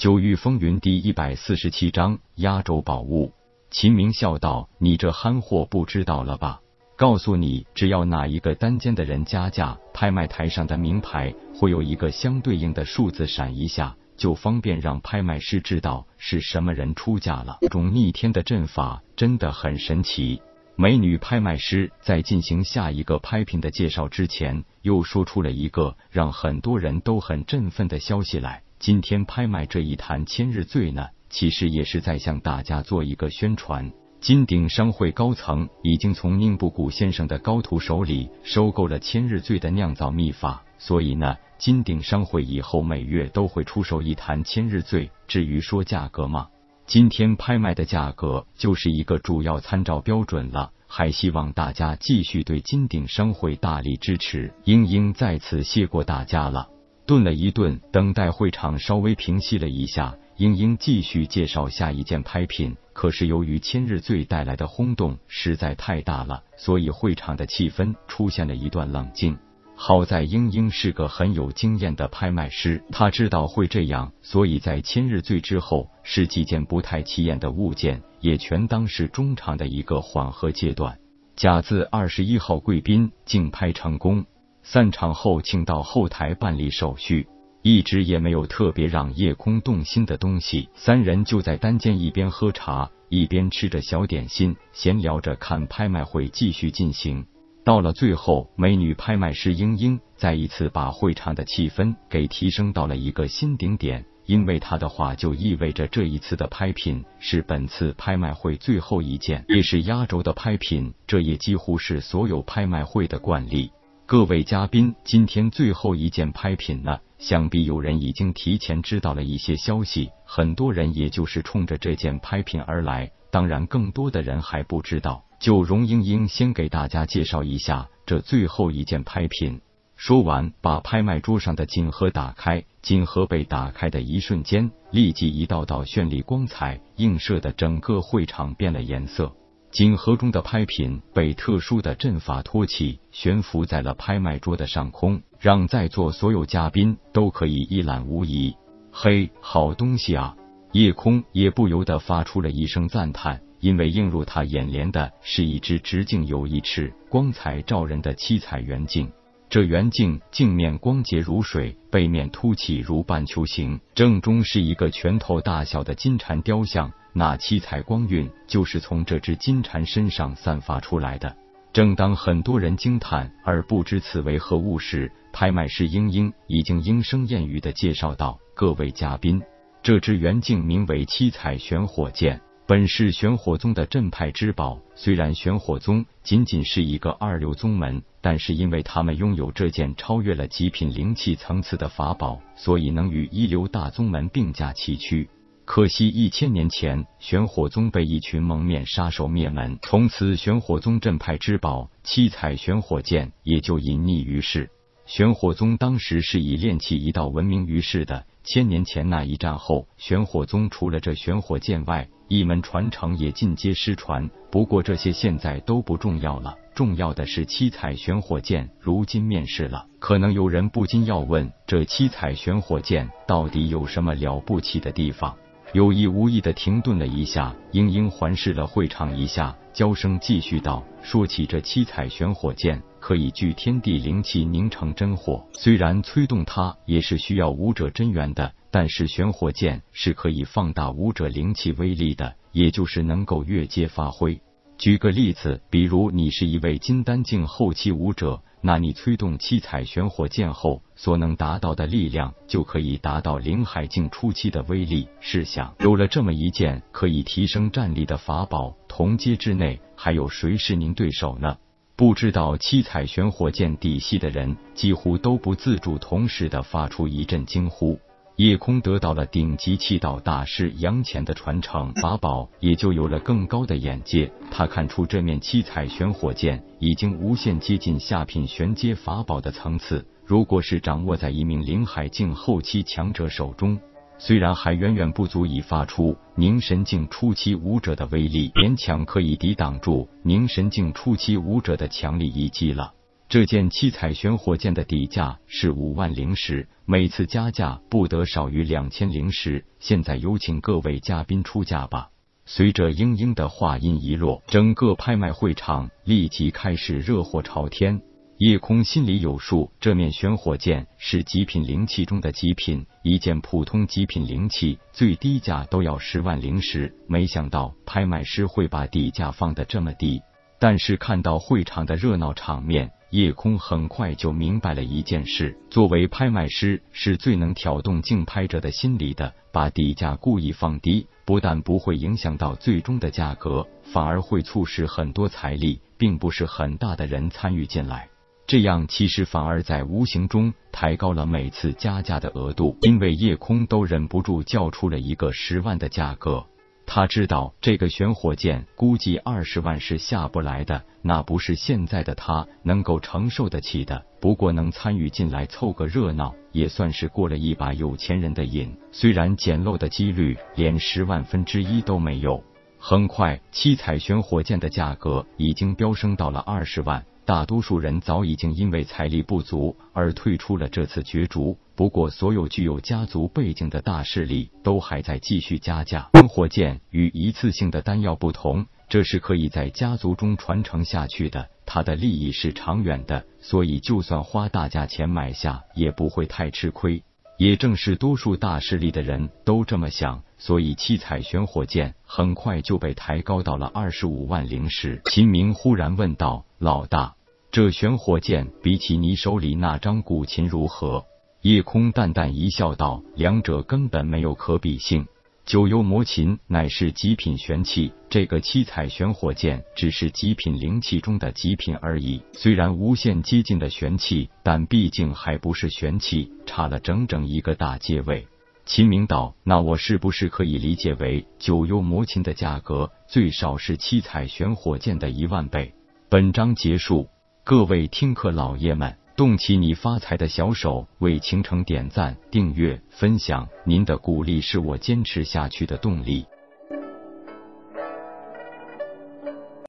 九域风云第一百四十七章压轴宝物。秦明笑道：“你这憨货不知道了吧？告诉你，只要哪一个单间的人加价，拍卖台上的名牌会有一个相对应的数字闪一下，就方便让拍卖师知道是什么人出价了。这种逆天的阵法真的很神奇。”美女拍卖师在进行下一个拍品的介绍之前，又说出了一个让很多人都很振奋的消息来。今天拍卖这一坛千日醉呢，其实也是在向大家做一个宣传。金鼎商会高层已经从宁布谷先生的高徒手里收购了千日醉的酿造秘法，所以呢，金鼎商会以后每月都会出售一坛千日醉。至于说价格嘛。今天拍卖的价格就是一个主要参照标准了，还希望大家继续对金鼎商会大力支持。英英在此谢过大家了。顿了一顿，等待会场稍微平息了一下，英英继续介绍下一件拍品。可是由于千日醉带来的轰动实在太大了，所以会场的气氛出现了一段冷静。好在英英是个很有经验的拍卖师，他知道会这样，所以在千日醉之后，十几件不太起眼的物件也全当是中场的一个缓和阶段。甲字二十一号贵宾竞拍成功，散场后请到后台办理手续。一直也没有特别让夜空动心的东西，三人就在单间一边喝茶，一边吃着小点心，闲聊着看拍卖会继续进行。到了最后，美女拍卖师英英再一次把会场的气氛给提升到了一个新顶点，因为她的话就意味着这一次的拍品是本次拍卖会最后一件，也是压轴的拍品，这也几乎是所有拍卖会的惯例。各位嘉宾，今天最后一件拍品呢？想必有人已经提前知道了一些消息，很多人也就是冲着这件拍品而来，当然更多的人还不知道。就容英英先给大家介绍一下这最后一件拍品。说完，把拍卖桌上的锦盒打开。锦盒被打开的一瞬间，立即一道道绚丽光彩映射的整个会场变了颜色。锦盒中的拍品被特殊的阵法托起，悬浮在了拍卖桌的上空，让在座所有嘉宾都可以一览无遗。嘿，好东西啊！夜空也不由得发出了一声赞叹。因为映入他眼帘的是一只直径有一尺、光彩照人的七彩圆镜。这圆镜镜面光洁如水，背面凸起如半球形，正中是一个拳头大小的金蝉雕像。那七彩光晕就是从这只金蝉身上散发出来的。正当很多人惊叹而不知此为何物时，拍卖师英英已经莺声燕语的介绍道：“各位嘉宾，这只圆镜名为七彩玄火剑。”本是玄火宗的镇派之宝，虽然玄火宗仅仅是一个二流宗门，但是因为他们拥有这件超越了极品灵气层次的法宝，所以能与一流大宗门并驾齐驱。可惜一千年前，玄火宗被一群蒙面杀手灭门，从此玄火宗镇派之宝七彩玄火剑也就隐匿于世。玄火宗当时是以炼器一道闻名于世的，千年前那一战后，玄火宗除了这玄火剑外，一门传承也尽皆失传，不过这些现在都不重要了。重要的是七彩玄火剑如今面世了。可能有人不禁要问：这七彩玄火剑到底有什么了不起的地方？有意无意的停顿了一下，英英环视了会场一下，娇声继续道：“说起这七彩玄火剑，可以聚天地灵气凝成真火。虽然催动它也是需要武者真元的。”但是玄火剑是可以放大武者灵气威力的，也就是能够越阶发挥。举个例子，比如你是一位金丹境后期武者，那你催动七彩玄火剑后所能达到的力量，就可以达到灵海境初期的威力。试想，有了这么一件可以提升战力的法宝，同阶之内还有谁是您对手呢？不知道七彩玄火剑底细的人，几乎都不自主同时的发出一阵惊呼。夜空得到了顶级气道大师杨潜的传承，法宝也就有了更高的眼界。他看出这面七彩玄火剑已经无限接近下品玄阶法宝的层次。如果是掌握在一名灵海境后期强者手中，虽然还远远不足以发出凝神境初期武者的威力，勉强可以抵挡住凝神境初期武者的强力一击了。这件七彩玄火箭的底价是五万灵石，每次加价不得少于两千灵石。现在有请各位嘉宾出价吧。随着英英的话音一落，整个拍卖会场立即开始热火朝天。叶空心里有数，这面玄火箭是极品灵器中的极品，一件普通极品灵器最低价都要十万灵石。没想到拍卖师会把底价放得这么低，但是看到会场的热闹场面。叶空很快就明白了一件事：作为拍卖师，是最能挑动竞拍者的心理的。把底价故意放低，不但不会影响到最终的价格，反而会促使很多财力并不是很大的人参与进来。这样其实反而在无形中抬高了每次加价的额度，因为叶空都忍不住叫出了一个十万的价格。他知道这个玄火箭估计二十万是下不来的，那不是现在的他能够承受得起的。不过能参与进来凑个热闹，也算是过了一把有钱人的瘾。虽然捡漏的几率连十万分之一都没有。很快，七彩玄火箭的价格已经飙升到了二十万。大多数人早已经因为财力不足而退出了这次角逐，不过所有具有家族背景的大势力都还在继续加价。喷火箭与一次性的丹药不同，这是可以在家族中传承下去的，它的利益是长远的，所以就算花大价钱买下，也不会太吃亏。也正是多数大势力的人都这么想，所以七彩玄火箭很快就被抬高到了二十五万灵石。秦明忽然问道：“老大。”这玄火箭比起你手里那张古琴如何？夜空淡淡一笑，道：“两者根本没有可比性。九幽魔琴乃是极品玄器，这个七彩玄火箭只是极品灵气中的极品而已。虽然无限接近的玄器，但毕竟还不是玄器，差了整整一个大阶位。”秦明道：“那我是不是可以理解为九幽魔琴的价格最少是七彩玄火箭的一万倍？”本章结束。各位听课老爷们，动起你发财的小手，为倾城点赞、订阅、分享，您的鼓励是我坚持下去的动力。